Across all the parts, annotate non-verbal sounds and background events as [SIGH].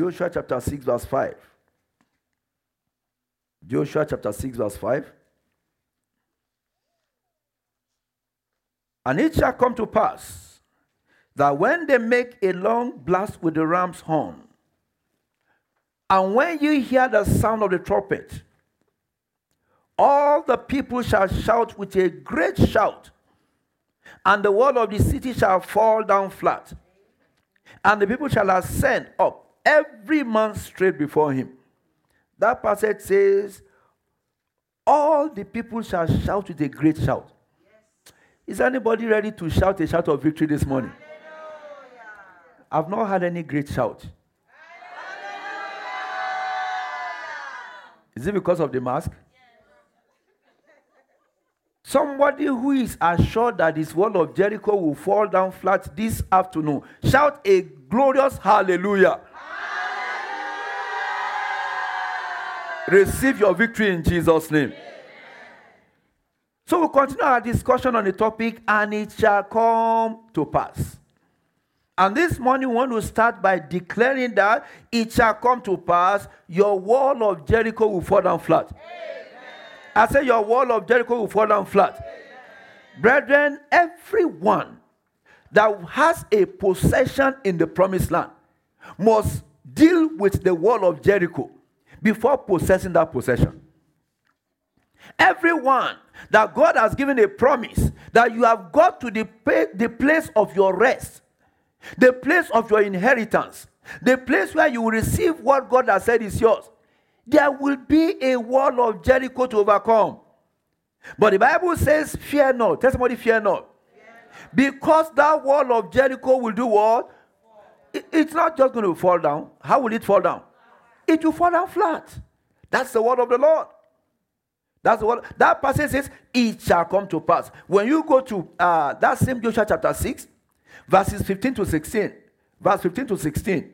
Joshua chapter 6, verse 5. Joshua chapter 6, verse 5. And it shall come to pass that when they make a long blast with the ram's horn, and when you hear the sound of the trumpet, all the people shall shout with a great shout, and the wall of the city shall fall down flat, and the people shall ascend up, every man straight before him. That passage says, All the people shall shout with a great shout. Is anybody ready to shout a shout of victory this morning? I've not had any great shout. Is it because of the mask? Somebody who is assured that this wall of Jericho will fall down flat this afternoon, shout a glorious hallelujah. Receive your victory in Jesus' name. So we'll continue our discussion on the topic, and it shall come to pass. And this morning, we want to start by declaring that it shall come to pass, your wall of Jericho will fall down flat. Amen. I say, your wall of Jericho will fall down flat. Amen. Brethren, everyone that has a possession in the promised land must deal with the wall of Jericho before possessing that possession. Everyone that God has given a promise that you have got to the, the place of your rest, the place of your inheritance, the place where you will receive what God has said is yours, there will be a wall of Jericho to overcome. But the Bible says, Fear not. Tell somebody, Fear not. Because that wall of Jericho will do what? it's not just going to fall down. How will it fall down? It will fall down flat. That's the word of the Lord. That's what that passage says, it shall come to pass. When you go to uh, that same Joshua chapter 6, verses 15 to 16, verse 15 to 16,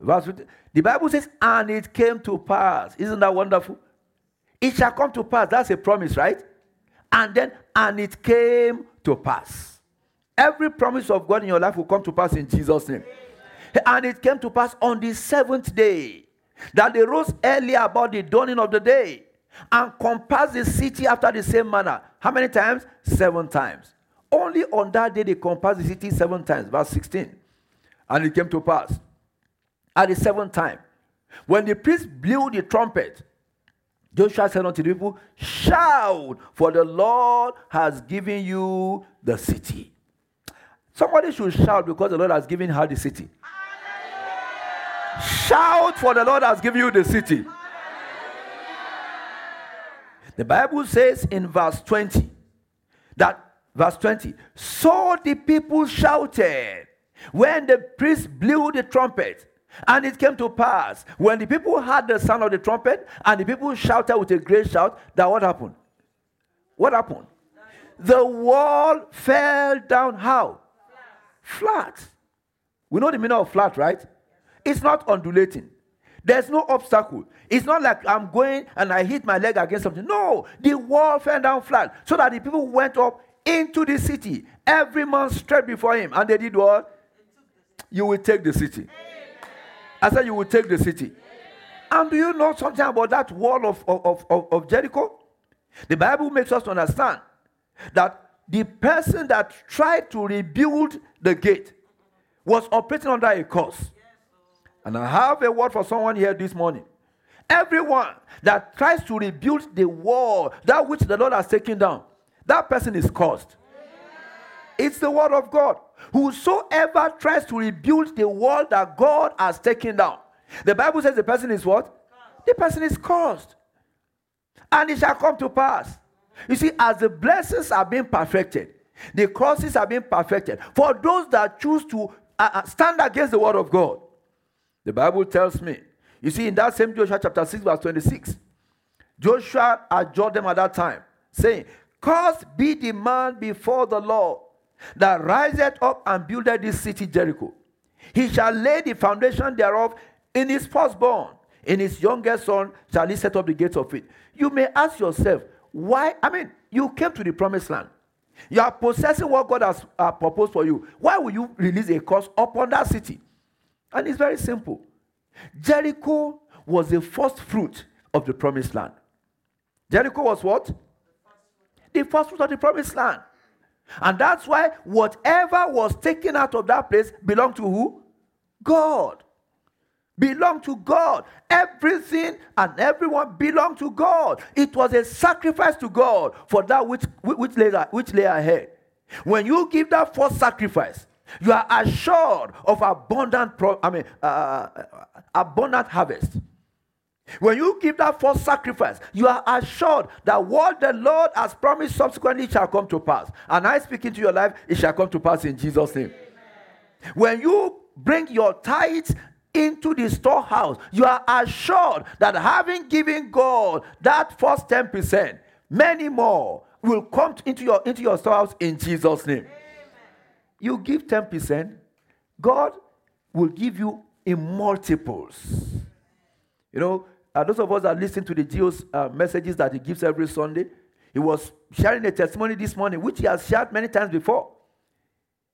verse 15, the Bible says, and it came to pass. Isn't that wonderful? It shall come to pass. That's a promise, right? And then, and it came to pass. Every promise of God in your life will come to pass in Jesus' name. And it came to pass on the seventh day that they rose early about the dawning of the day and compassed the city after the same manner. How many times? Seven times. Only on that day they compassed the city seven times. Verse 16. And it came to pass at the seventh time, when the priest blew the trumpet, Joshua said unto the people, Shout, for the Lord has given you the city. Somebody should shout because the Lord has given her the city. Shout, for the Lord has given you the city. The Bible says in verse 20 that, verse 20, so the people shouted when the priest blew the trumpet. And it came to pass when the people heard the sound of the trumpet and the people shouted with a great shout, that what happened? What happened? The wall fell down how? Flat. flat. We know the meaning of flat, right? It's not undulating. There's no obstacle. It's not like I'm going and I hit my leg against something. No, the wall fell down flat so that the people went up into the city. Every man straight before him. And they did what? You will take the city. I said, You will take the city. And do you know something about that wall of, of, of, of Jericho? The Bible makes us understand that the person that tried to rebuild the gate was operating under a curse. And I have a word for someone here this morning. Everyone that tries to rebuild the wall, that which the Lord has taken down, that person is cursed. It's the word of God. Whosoever tries to rebuild the wall that God has taken down, the Bible says the person is what? The person is cursed. And it shall come to pass. You see, as the blessings are being perfected, the crosses are being perfected. For those that choose to uh, uh stand against the word of God, the Bible tells me. You see, in that same Joshua chapter 6, verse 26, Joshua adjured them at that time, saying, Cursed be the man before the Lord that riseth up and buildeth this city Jericho. He shall lay the foundation thereof in his firstborn. In his youngest son shall he set up the gates of it. You may ask yourself, why? I mean, you came to the promised land. You are possessing what God has uh, proposed for you. Why will you release a curse upon that city? And it's very simple. Jericho was the first fruit of the promised land. Jericho was what? The first fruit of the promised land. And that's why whatever was taken out of that place belonged to who? God. Belonged to God. Everything and everyone belonged to God. It was a sacrifice to God for that which, which, lay, which lay ahead. When you give that first sacrifice, you are assured of abundant, pro- I mean, uh, uh, abundant harvest. When you give that first sacrifice, you are assured that what the Lord has promised subsequently shall come to pass. And I speak into your life, it shall come to pass in Jesus' name. Amen. When you bring your tithes into the storehouse, you are assured that having given God that first 10%, many more will come into your into your storehouse in Jesus' name. You give 10%, God will give you in multiples. You know, uh, those of us that listen to the G.O.'s uh, messages that he gives every Sunday, he was sharing a testimony this morning, which he has shared many times before.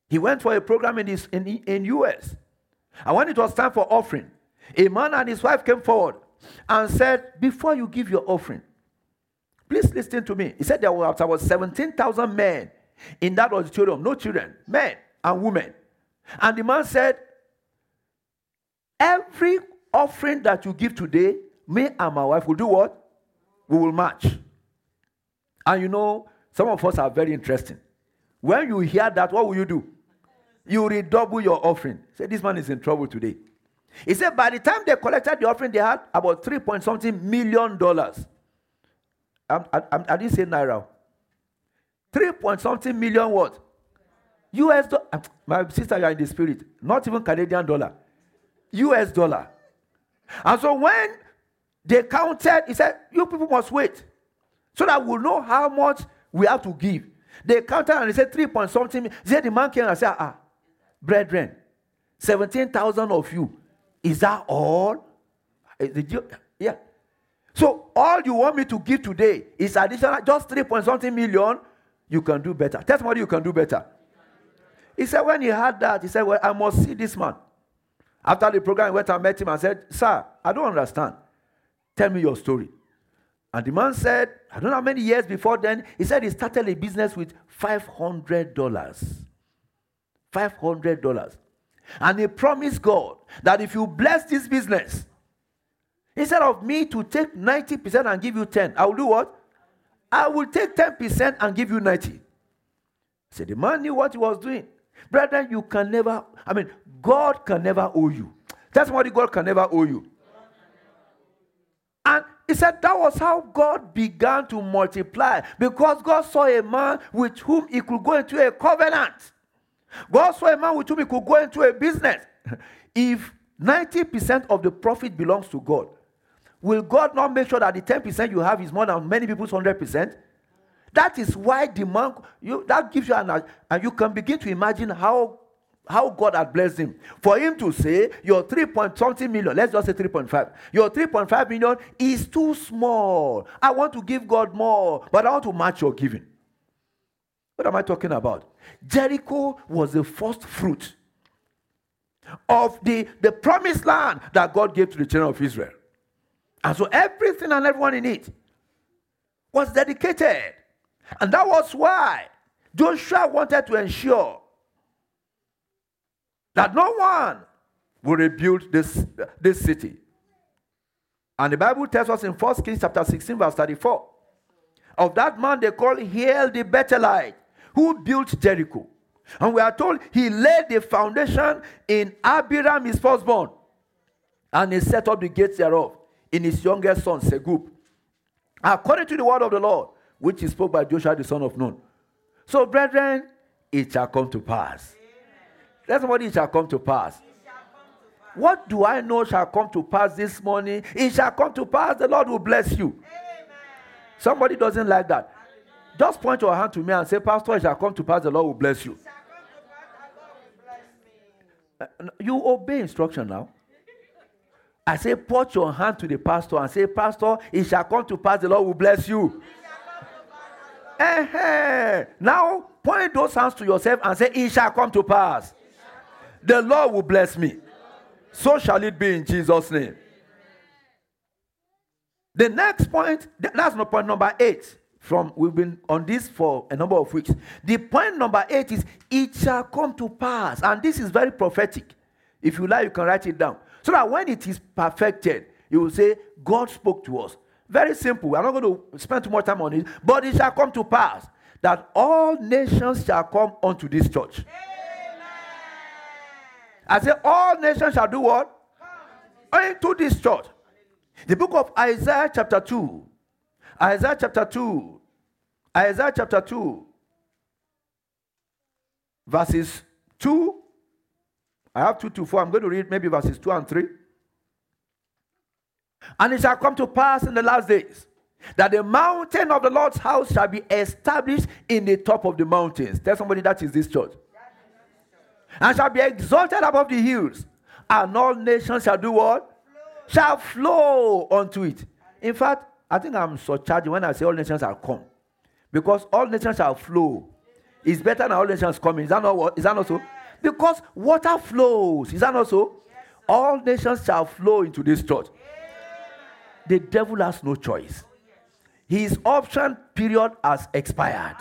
He went for a program in, in, in US. And when it was time for offering, a man and his wife came forward and said, Before you give your offering, please listen to me. He said there were about 17,000 men in that auditorium, no children, men and women. And the man said, Every offering that you give today, me and my wife will do what? We will match. And you know, some of us are very interesting. When you hear that, what will you do? You redouble your offering. Say, this man is in trouble today. He said, by the time they collected the offering, they had about three point something million dollars. I, I, I didn't say naira. Three point something million what? US dollar. My sister, you are in the spirit. Not even Canadian dollar. US dollar. And so when they counted, he said, You people must wait. So that we'll know how much we have to give. They counted and they said three point something. He said the man came and said, Ah, brethren, 17,000 of you. Is that all? Did you? Yeah. So all you want me to give today is additional, just three point something million. You can do better. Tell somebody you can do better. He said, when he heard that, he said, Well, I must see this man. After the program, he went and met him and said, Sir, I don't understand. Tell me your story. And the man said, I don't know how many years before then, he said he started a business with $500. $500. And he promised God that if you bless this business, instead of me to take 90% and give you 10, I will do what? I will take 10% and give you 90. So the man knew what he was doing. Brethren, you can never, I mean, God can never owe you. That's what God can never owe you. And he said that was how God began to multiply because God saw a man with whom he could go into a covenant. God saw a man with whom he could go into a business. [LAUGHS] If 90% of the profit belongs to God, will God not make sure that the 10% you have is more than many people's 100%? That is why the man, you, that gives you an, and you can begin to imagine how how God had blessed him. For him to say, your 3 point something million, let's just say 3.5, your 3.5 million is too small. I want to give God more, but I want to match your giving. What am I talking about? Jericho was the first fruit of the, the promised land that God gave to the children of Israel. And so everything and everyone in it was dedicated. And that was why Joshua wanted to ensure that no one will rebuild this, this city. And the Bible tells us in 1 Kings chapter 16, verse 34, of that man they call Hiel the Bethelite, who built Jericho. And we are told he laid the foundation in Abiram, his firstborn, and he set up the gates thereof in his youngest son, Segub, according to the word of the Lord, which is spoke by Joshua the son of Nun. So, brethren, it shall come to pass that's what it shall come to pass. What do I know shall come to pass this morning? It shall come to pass. The Lord will bless you. Amen. Somebody doesn't like that. Just point your hand to me and say, Pastor, it shall come to pass. The Lord will bless you. Uh, you obey instruction now. I say, put your hand to the pastor and say, Pastor, it shall come to pass. The Lord will bless you. Uh-huh. Now, point those hands to yourself and say, It shall come to pass the Lord will bless me. So shall it be in Jesus' name. The next point, that's not point number eight. From we've been on this for a number of weeks. The point number eight is it shall come to pass, and this is very prophetic. If you like, you can write it down. So that when it is perfected, you will say, God spoke to us. Very simple. We're not going to spend too much time on it, but it shall come to pass that all nations shall come unto this church. Amen. I say, all nations shall do what? Come. Into this church. The book of Isaiah, chapter 2. Isaiah, chapter 2. Isaiah, chapter 2. Verses 2. I have 2 to 4. I'm going to read maybe verses 2 and 3. And it shall come to pass in the last days that the mountain of the Lord's house shall be established in the top of the mountains. Tell somebody that is this church. And shall be exalted above the hills. And all nations shall do what? shall flow unto it. In fact, I think I'm so charged when I say all nations shall come. Because all nations shall flow. It's better than all nations coming. Is that not what? Is that not so? Because water flows. Is that not so? All nations shall flow into this church. The devil has no choice. Oh, His option period has expired.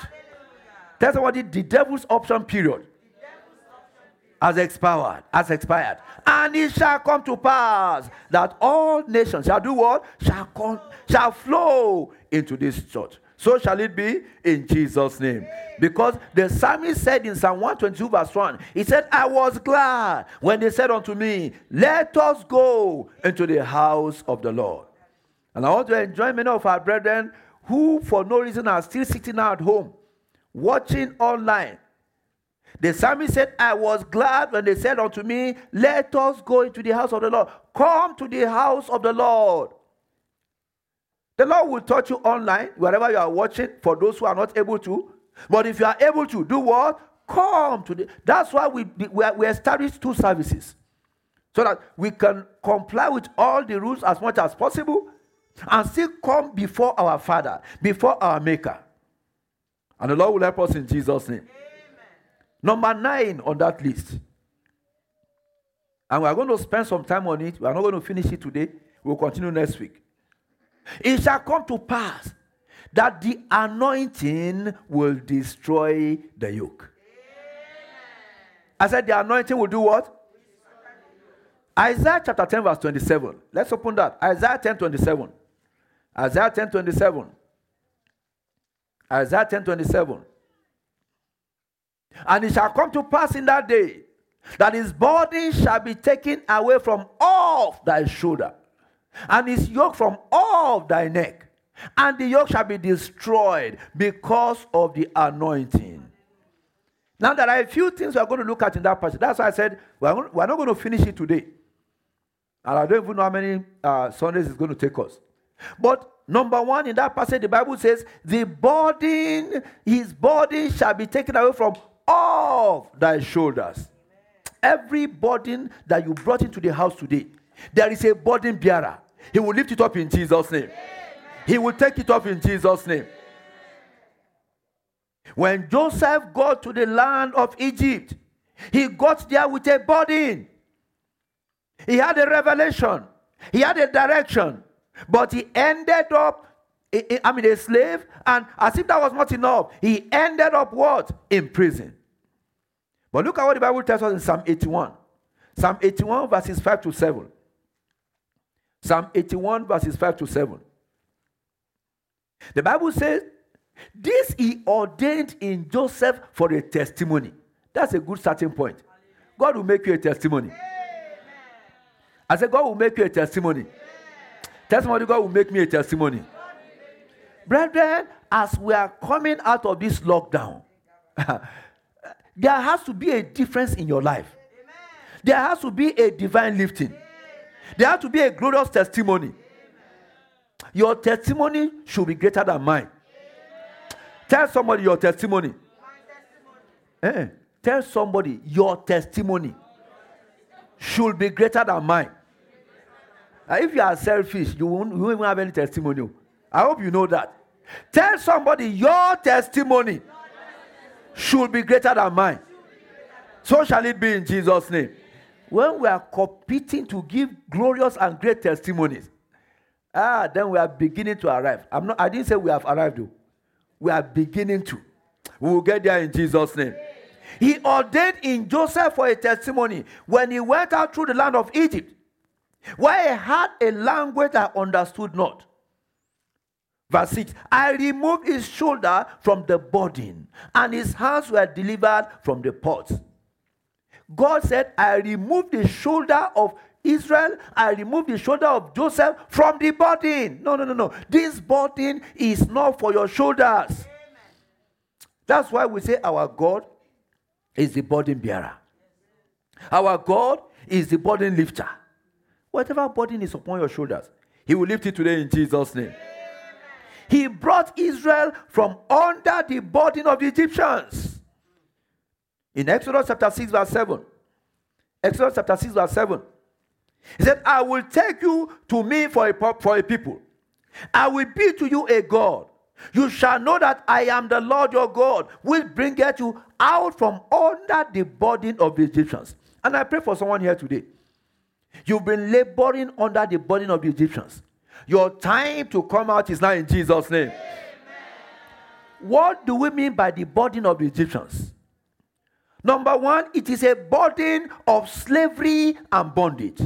Tell somebody the devil's option period has expired, has expired. And it shall come to pass that all nations shall do what? Shall come, shall flow into this church. So shall it be in Jesus' name. Because the psalmist said in Psalm 122, verse 1, he said, I was glad when they said unto me, Let us go into the house of the Lord. And I want to enjoy many of our brethren who, for no reason, are still sitting at home, watching online, the psalmist said, I was glad when they said unto me, Let us go into the house of the Lord. Come to the house of the Lord. The Lord will touch you online, wherever you are watching, for those who are not able to. But if you are able to, do what? Come to the. That's why we, we, we established two services. So that we can comply with all the rules as much as possible and still come before our Father, before our Maker. And the Lord will help us in Jesus' name. Number nine on that list. And we are going to spend some time on it. We are not going to finish it today. We'll continue next week. It shall come to pass that the anointing will destroy the yoke. I said the anointing will do what? Isaiah chapter 10, verse 27. Let's open that. Isaiah 10 27. Isaiah 10 27. Isaiah 10 27. And it shall come to pass in that day that his body shall be taken away from off thy shoulder, and his yoke from off thy neck, and the yoke shall be destroyed because of the anointing. Now, there are a few things we are going to look at in that passage. That's why I said we're, we're not going to finish it today. And I don't even know how many uh, Sundays it's going to take us. But number one, in that passage, the Bible says, The burden, his body shall be taken away from off thy shoulders. Every burden that you brought into the house today, there is a burden bearer. He will lift it up in Jesus' name. He will take it off in Jesus' name. When Joseph got to the land of Egypt, he got there with a burden. He had a revelation, he had a direction, but he ended up, I mean, a slave, and as if that was not enough, he ended up what? In prison. But look at what the Bible tells us in Psalm 81. Psalm 81, verses 5 to 7. Psalm 81, verses 5 to 7. The Bible says, This he ordained in Joseph for a testimony. That's a good starting point. God will make you a testimony. I said, God will make you a testimony. Tell God will make me a testimony. Brethren, as we are coming out of this lockdown, [LAUGHS] there has to be a difference in your life. There has to be a divine lifting. Amen. There has to be a glorious testimony. Amen. Your testimony should be greater than mine. Tell somebody your testimony. Eh, tell somebody your testimony should be greater than mine. Uh, if you are selfish, you won't, you won't even have any testimony. I hope you know that. Tell somebody your testimony should be greater than mine. So shall it be in Jesus' name. When we are competing to give glorious and great testimonies, ah, then we are beginning to arrive. I'm not, I didn't say we have arrived, though. We are beginning to. We will get there in Jesus' name. He ordained in Joseph for a testimony when he went out through the land of Egypt, where he had a language I understood not. Verse 6 I removed his shoulder from the burden, and his hands were delivered from the pot. God said, I remove the shoulder of Israel, I remove the shoulder of Joseph from the burden. No, no, no, no. This burden is not for your shoulders. Amen. That's why we say our God is the burden bearer. Our God is the burden lifter. Whatever burden is upon your shoulders, He will lift it today in Jesus' name. He brought Israel from under the burden of the Egyptians. In Exodus chapter 6, verse 7. Exodus chapter 6, verse 7. He said, I will take you to me for a, for a people. I will be to you a God. You shall know that I am the Lord your God, will bringeth you out from under the burden of the Egyptians. And I pray for someone here today. You've been laboring under the burden of the Egyptians. Your time to come out is now in Jesus' name. Amen. What do we mean by the burden of the Egyptians? Number one, it is a burden of slavery and bondage.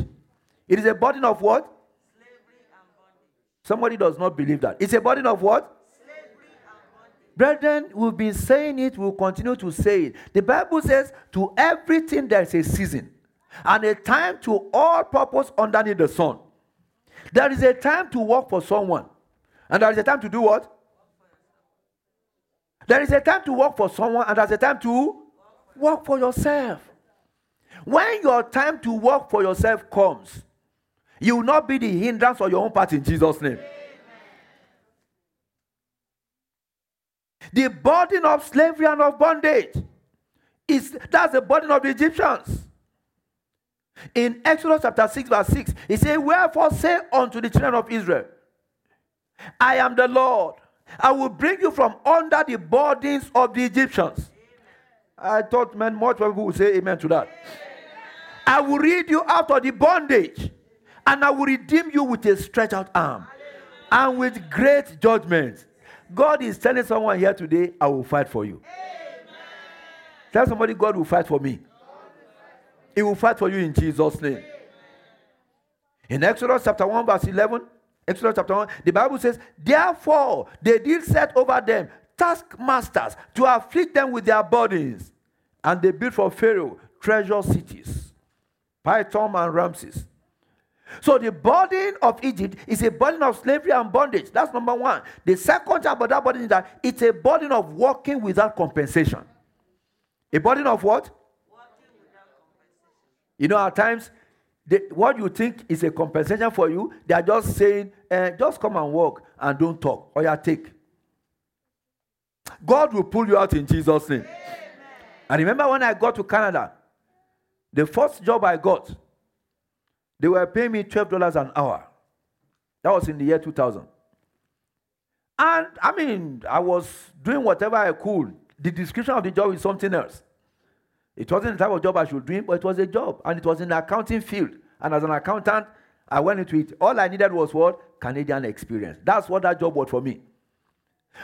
It is a burden of what? Slavery and bondage. Somebody does not believe that. It's a burden of what? Slavery and bondage. Brethren, we've been saying it, we'll continue to say it. The Bible says, to everything there is a season and a time to all purpose underneath the sun. There is a time to work for someone, and there is a time to do what? There is a time to work for someone, and there's a time to work for yourself. When your time to work for yourself comes, you will not be the hindrance of your own part in Jesus' name. The burden of slavery and of bondage is that's the burden of the Egyptians. In Exodus chapter 6, verse 6, he said, Wherefore say unto the children of Israel, I am the Lord. I will bring you from under the burdens of the Egyptians. I thought, man, much people would say amen to that. I will read you out of the bondage, and I will redeem you with a stretched out arm and with great judgment. God is telling someone here today, I will fight for you. Tell somebody, God will fight for me. He will fight for you in Jesus' name. In Exodus chapter 1, verse 11, Exodus chapter 1, the Bible says, Therefore they did set over them taskmasters to afflict them with their burdens. And they built for Pharaoh treasure cities, Pithom and Ramses. So the burden of Egypt is a burden of slavery and bondage. That's number one. The second thing about that burden is that it's a burden of working without compensation. A burden of what? You know, at times, they, what you think is a compensation for you, they are just saying, eh, just come and work and don't talk, or you take. God will pull you out in Jesus' name. Amen. I remember when I got to Canada, the first job I got, they were paying me $12 an hour. That was in the year 2000. And I mean, I was doing whatever I could. The description of the job is something else. It wasn't the type of job I should do, but it was a job. And it was in the accounting field. And as an accountant, I went into it. All I needed was what? Canadian experience. That's what that job was for me.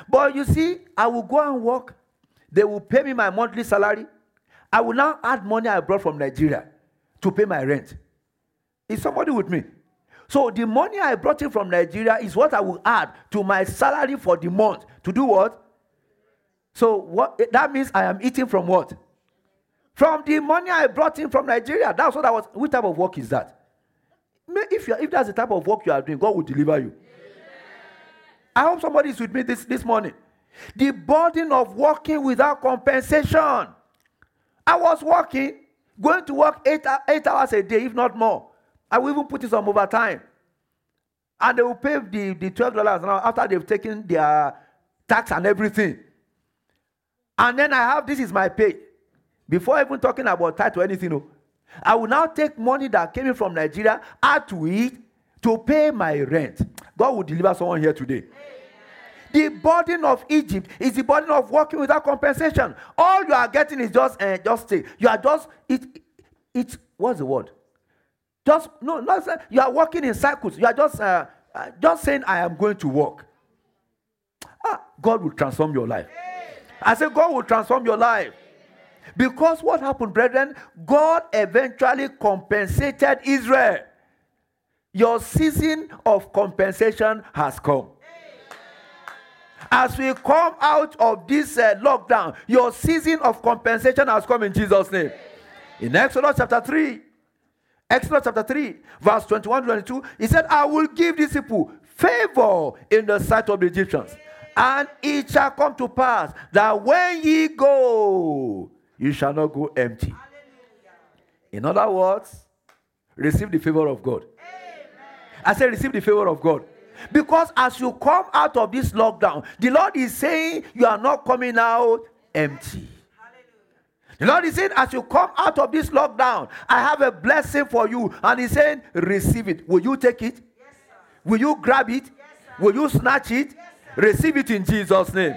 But you see, I will go and work. They will pay me my monthly salary. I will now add money I brought from Nigeria to pay my rent. Is somebody with me? So the money I brought in from Nigeria is what I will add to my salary for the month. To do what? So what that means I am eating from what? From the money I brought in from Nigeria. That's what I was. What type of work is that? If, you if that's the type of work you are doing, God will deliver you. I hope somebody is with me this, this morning. The burden of working without compensation. I was working, going to work eight, eight hours a day, if not more. I will even put it some overtime. And they will pay the, the $12 now after they've taken their tax and everything. And then I have this is my pay. Before even talking about title or anything, I will now take money that came in from Nigeria, add to it to pay my rent. God will deliver someone here today. The burden of Egypt is the burden of working without compensation. All you are getting is just uh, just stay. You are just it. It's what's the word? Just no, not you are walking in cycles. You are just uh, just saying, I am going to work." Ah, God will transform your life. I say, God will transform your life. Because what happened, brethren? God eventually compensated Israel. Your season of compensation has come. As we come out of this uh, lockdown, your season of compensation has come in Jesus' name. In Exodus chapter 3, Exodus chapter 3, verse 21 22, he said, I will give these people favor in the sight of the Egyptians. And it shall come to pass that when ye go, you shall not go empty. In other words, receive the favor of God. I say, receive the favor of God. Because as you come out of this lockdown, the Lord is saying you are not coming out empty. The Lord is saying, as you come out of this lockdown, I have a blessing for you. And He's saying, receive it. Will you take it? Yes, Will you grab it? Yes, Will you snatch it? Yes, receive it in Jesus' name.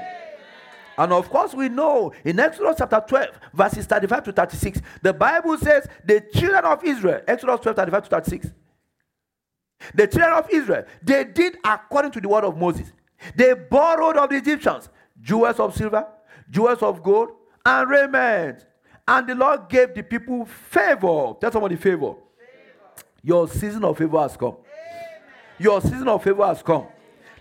And of course, we know in Exodus chapter 12, verses 35 to 36, the Bible says the children of Israel, Exodus 12, 35 to 36, the children of Israel, they did according to the word of Moses. They borrowed of the Egyptians jewels of silver, jewels of gold, and raiment. And the Lord gave the people favor. Tell somebody favor. favor. Your season of favor has come. Amen. Your season of favor has come.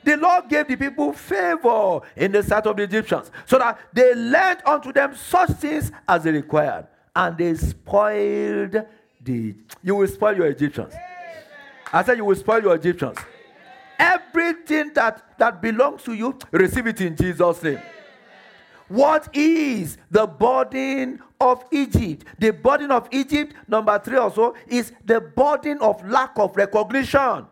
The Lord gave the people favor in the sight of the Egyptians so that they lent unto them such things as they required. And they spoiled the. You will spoil your Egyptians. Amen. I said, You will spoil your Egyptians. Everything that, that belongs to you, receive it in Jesus' name. What is the burden of Egypt? The burden of Egypt, number three also, is the burden of lack of recognition.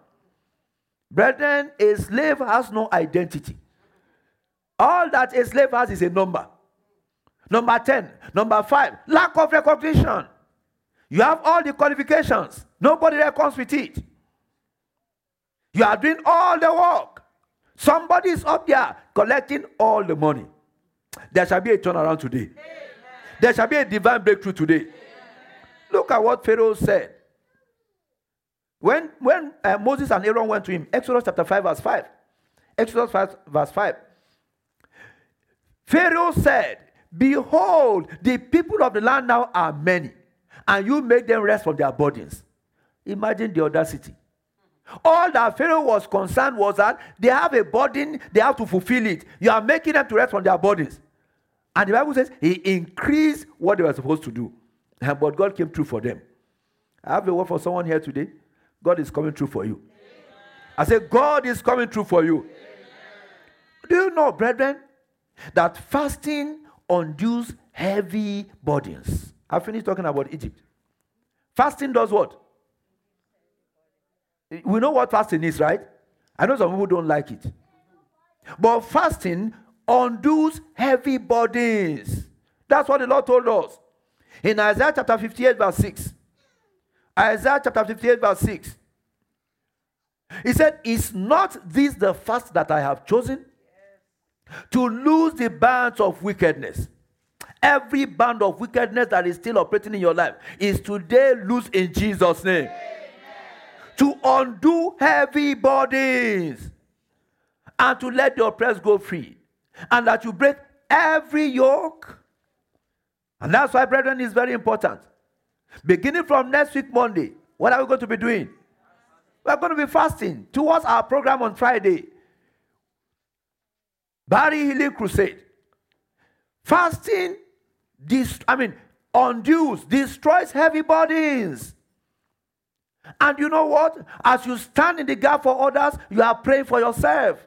Brethren, a slave has no identity. All that a slave has is a number. Number 10. Number 5. Lack of recognition. You have all the qualifications. Nobody reckons with it. You are doing all the work. Somebody is up there collecting all the money. There shall be a turnaround today. Amen. There shall be a divine breakthrough today. Amen. Look at what Pharaoh said. When, when uh, Moses and Aaron went to him, Exodus chapter 5, verse 5. Exodus 5, verse 5. Pharaoh said, Behold, the people of the land now are many, and you make them rest from their burdens. Imagine the audacity. All that Pharaoh was concerned was that they have a burden, they have to fulfill it. You are making them to rest from their bodies. And the Bible says he increased what they were supposed to do. But God came through for them. I have a word for someone here today. God is coming through for you. I say, God is coming through for you. Do you know, brethren, that fasting undoes heavy burdens? I finished talking about Egypt. Fasting does what? We know what fasting is, right? I know some people don't like it. But fasting undoes heavy burdens. That's what the Lord told us. In Isaiah chapter 58, verse 6. Isaiah chapter 58, verse 6. He said, Is not this the fast that I have chosen? To lose the bands of wickedness. Every band of wickedness that is still operating in your life is today loose in Jesus' name to undo heavy burdens and to let the oppressed go free, and that you break every yoke. And that's why, brethren, is very important. Beginning from next week, Monday, what are we going to be doing? We're going to be fasting towards our program on Friday. Barry Healing Crusade. Fasting, dist- I mean, undoes, destroys heavy burdens. And you know what? As you stand in the gap for others, you are praying for yourself.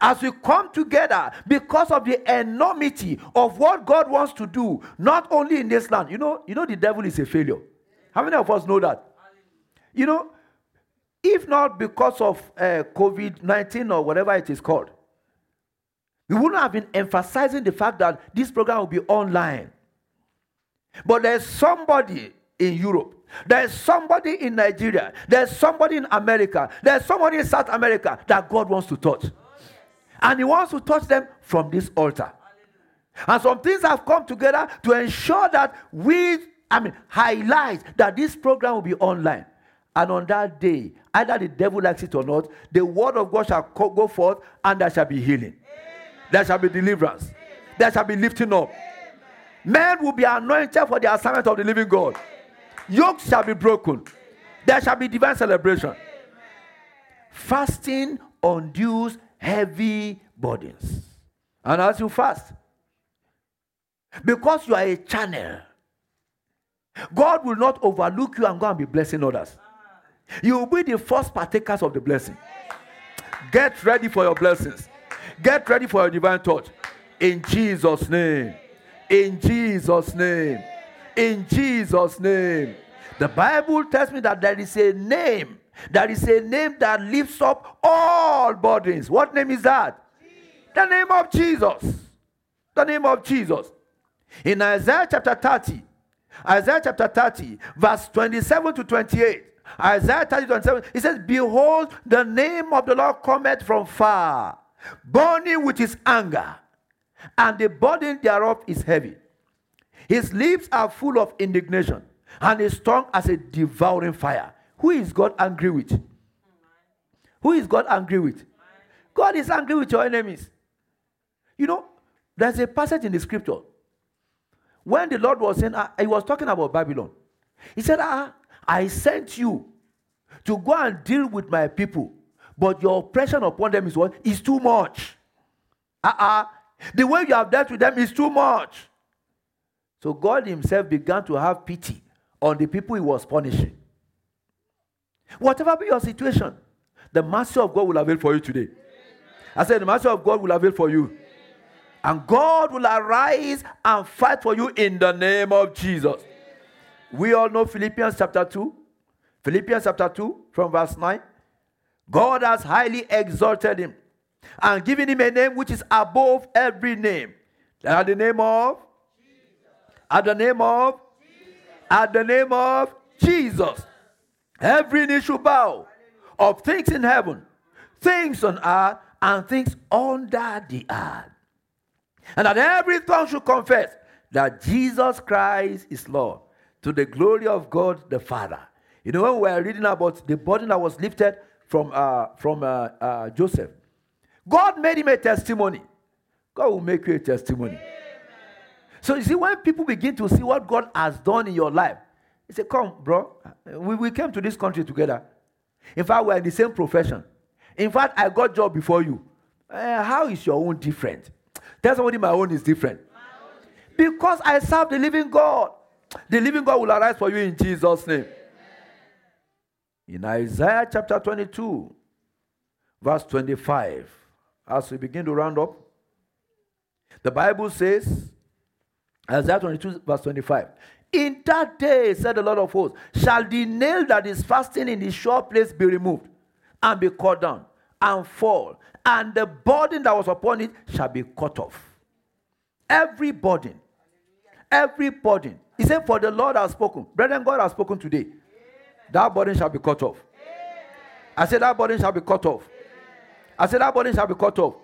As we come together because of the enormity of what God wants to do, not only in this land. You know, you know the devil is a failure. How many of us know that? You know, if not because of uh, COVID 19 or whatever it is called, we wouldn't have been emphasizing the fact that this program will be online. But there's somebody in Europe there's somebody in Nigeria. There's somebody in America. There's somebody in South America that God wants to touch. And He wants to touch them from this altar. And some things have come together to ensure that we I mean, highlight that this program will be online. And on that day, either the devil likes it or not, the word of God shall go forth and there shall be healing. Amen. There shall be deliverance. Amen. There shall be lifting up. Amen. Men will be anointed for the assignment of the living God. Yokes shall be broken. There shall be divine celebration. Fasting undoes heavy burdens. And as you fast, because you are a channel, God will not overlook you and go and be blessing others. You will be the first partakers of the blessing. Get ready for your blessings. Get ready for your divine touch. In Jesus' name. In Jesus' name. In Jesus' name. The Bible tells me that there is a name. There is a name that lifts up all burdens. What name is that? The name of Jesus. The name of Jesus. In Isaiah chapter 30, Isaiah chapter 30, verse 27 to 28. Isaiah 30, 27, it says, Behold, the name of the Lord cometh from far, burning with his anger, and the burden thereof is heavy. His lips are full of indignation, and his tongue as a devouring fire. Who is God angry with? Who is God angry with? God is angry with your enemies. You know, there's a passage in the scripture. When the Lord was saying, uh, he was talking about Babylon. He said, ah, I sent you to go and deal with my people, but your oppression upon them is what? Is too much. Uh-uh. The way you have dealt with them is too much. So God Himself began to have pity on the people He was punishing. Whatever be your situation, the mercy of God will avail for you today. I said, the mercy of God will avail for you. And God will arise and fight for you in the name of Jesus. We all know Philippians chapter 2. Philippians chapter 2 from verse 9. God has highly exalted him and given him a name which is above every name. At the name of? At the name of? At the name of Jesus. Every knee should bow of things in heaven, things on earth, and things under the earth. And that every tongue should confess that Jesus Christ is Lord to the glory of God the Father. You know, when we were reading about the burden that was lifted from, uh, from uh, uh, Joseph, God made him a testimony. God will make you a testimony. So you see, when people begin to see what God has done in your life, he said, Come, bro, we, we came to this country together. In fact, we're in the same profession. In fact, I got job before you. Uh, how is your own different? Tell somebody my own is different. Because I serve the living God. The living God will arise for you in Jesus' name. In Isaiah chapter 22, verse 25, as we begin to round up, the Bible says, Isaiah 22, verse 25, In that day, said the Lord of hosts, shall the nail that is fastened in the sure place be removed and be cut down and fall, and the burden that was upon it shall be cut off. Every burden, every burden. He said, For the Lord has spoken. Brethren, God has spoken today. That burden shall be cut off. I said, That burden shall be cut off. I said, That burden shall be cut off.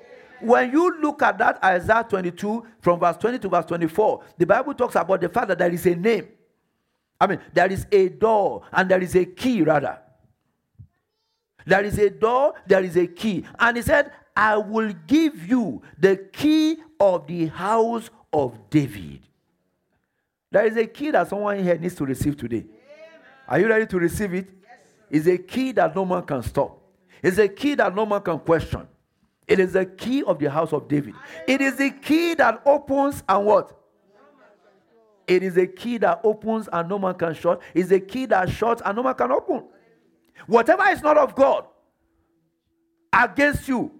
When you look at that Isaiah 22, from verse 20 to verse 24, the Bible talks about the fact that there is a name. I mean, there is a door and there is a key, rather. There is a door, there is a key. And he said, I will give you the key of the house of David. There is a key that someone here needs to receive today. Are you ready to receive it? It's a key that no man can stop. It's a key that no man can question. It is the key of the house of David. It is the key that opens and what? It is a key that opens and no man can shut. It's a key that shuts and no man can open. Whatever is not of God against you,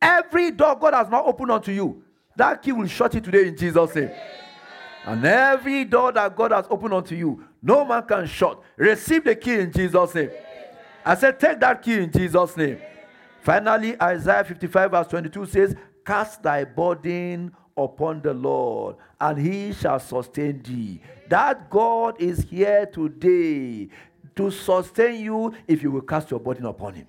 every door God has not opened unto you, that key will shut it today in Jesus' name. And every door that God has opened unto you, no man can shut. Receive the key in Jesus' name. I said, take that key in Jesus' name. Finally, Isaiah 55, verse 22 says, Cast thy burden upon the Lord, and he shall sustain thee. That God is here today to sustain you if you will cast your burden upon him.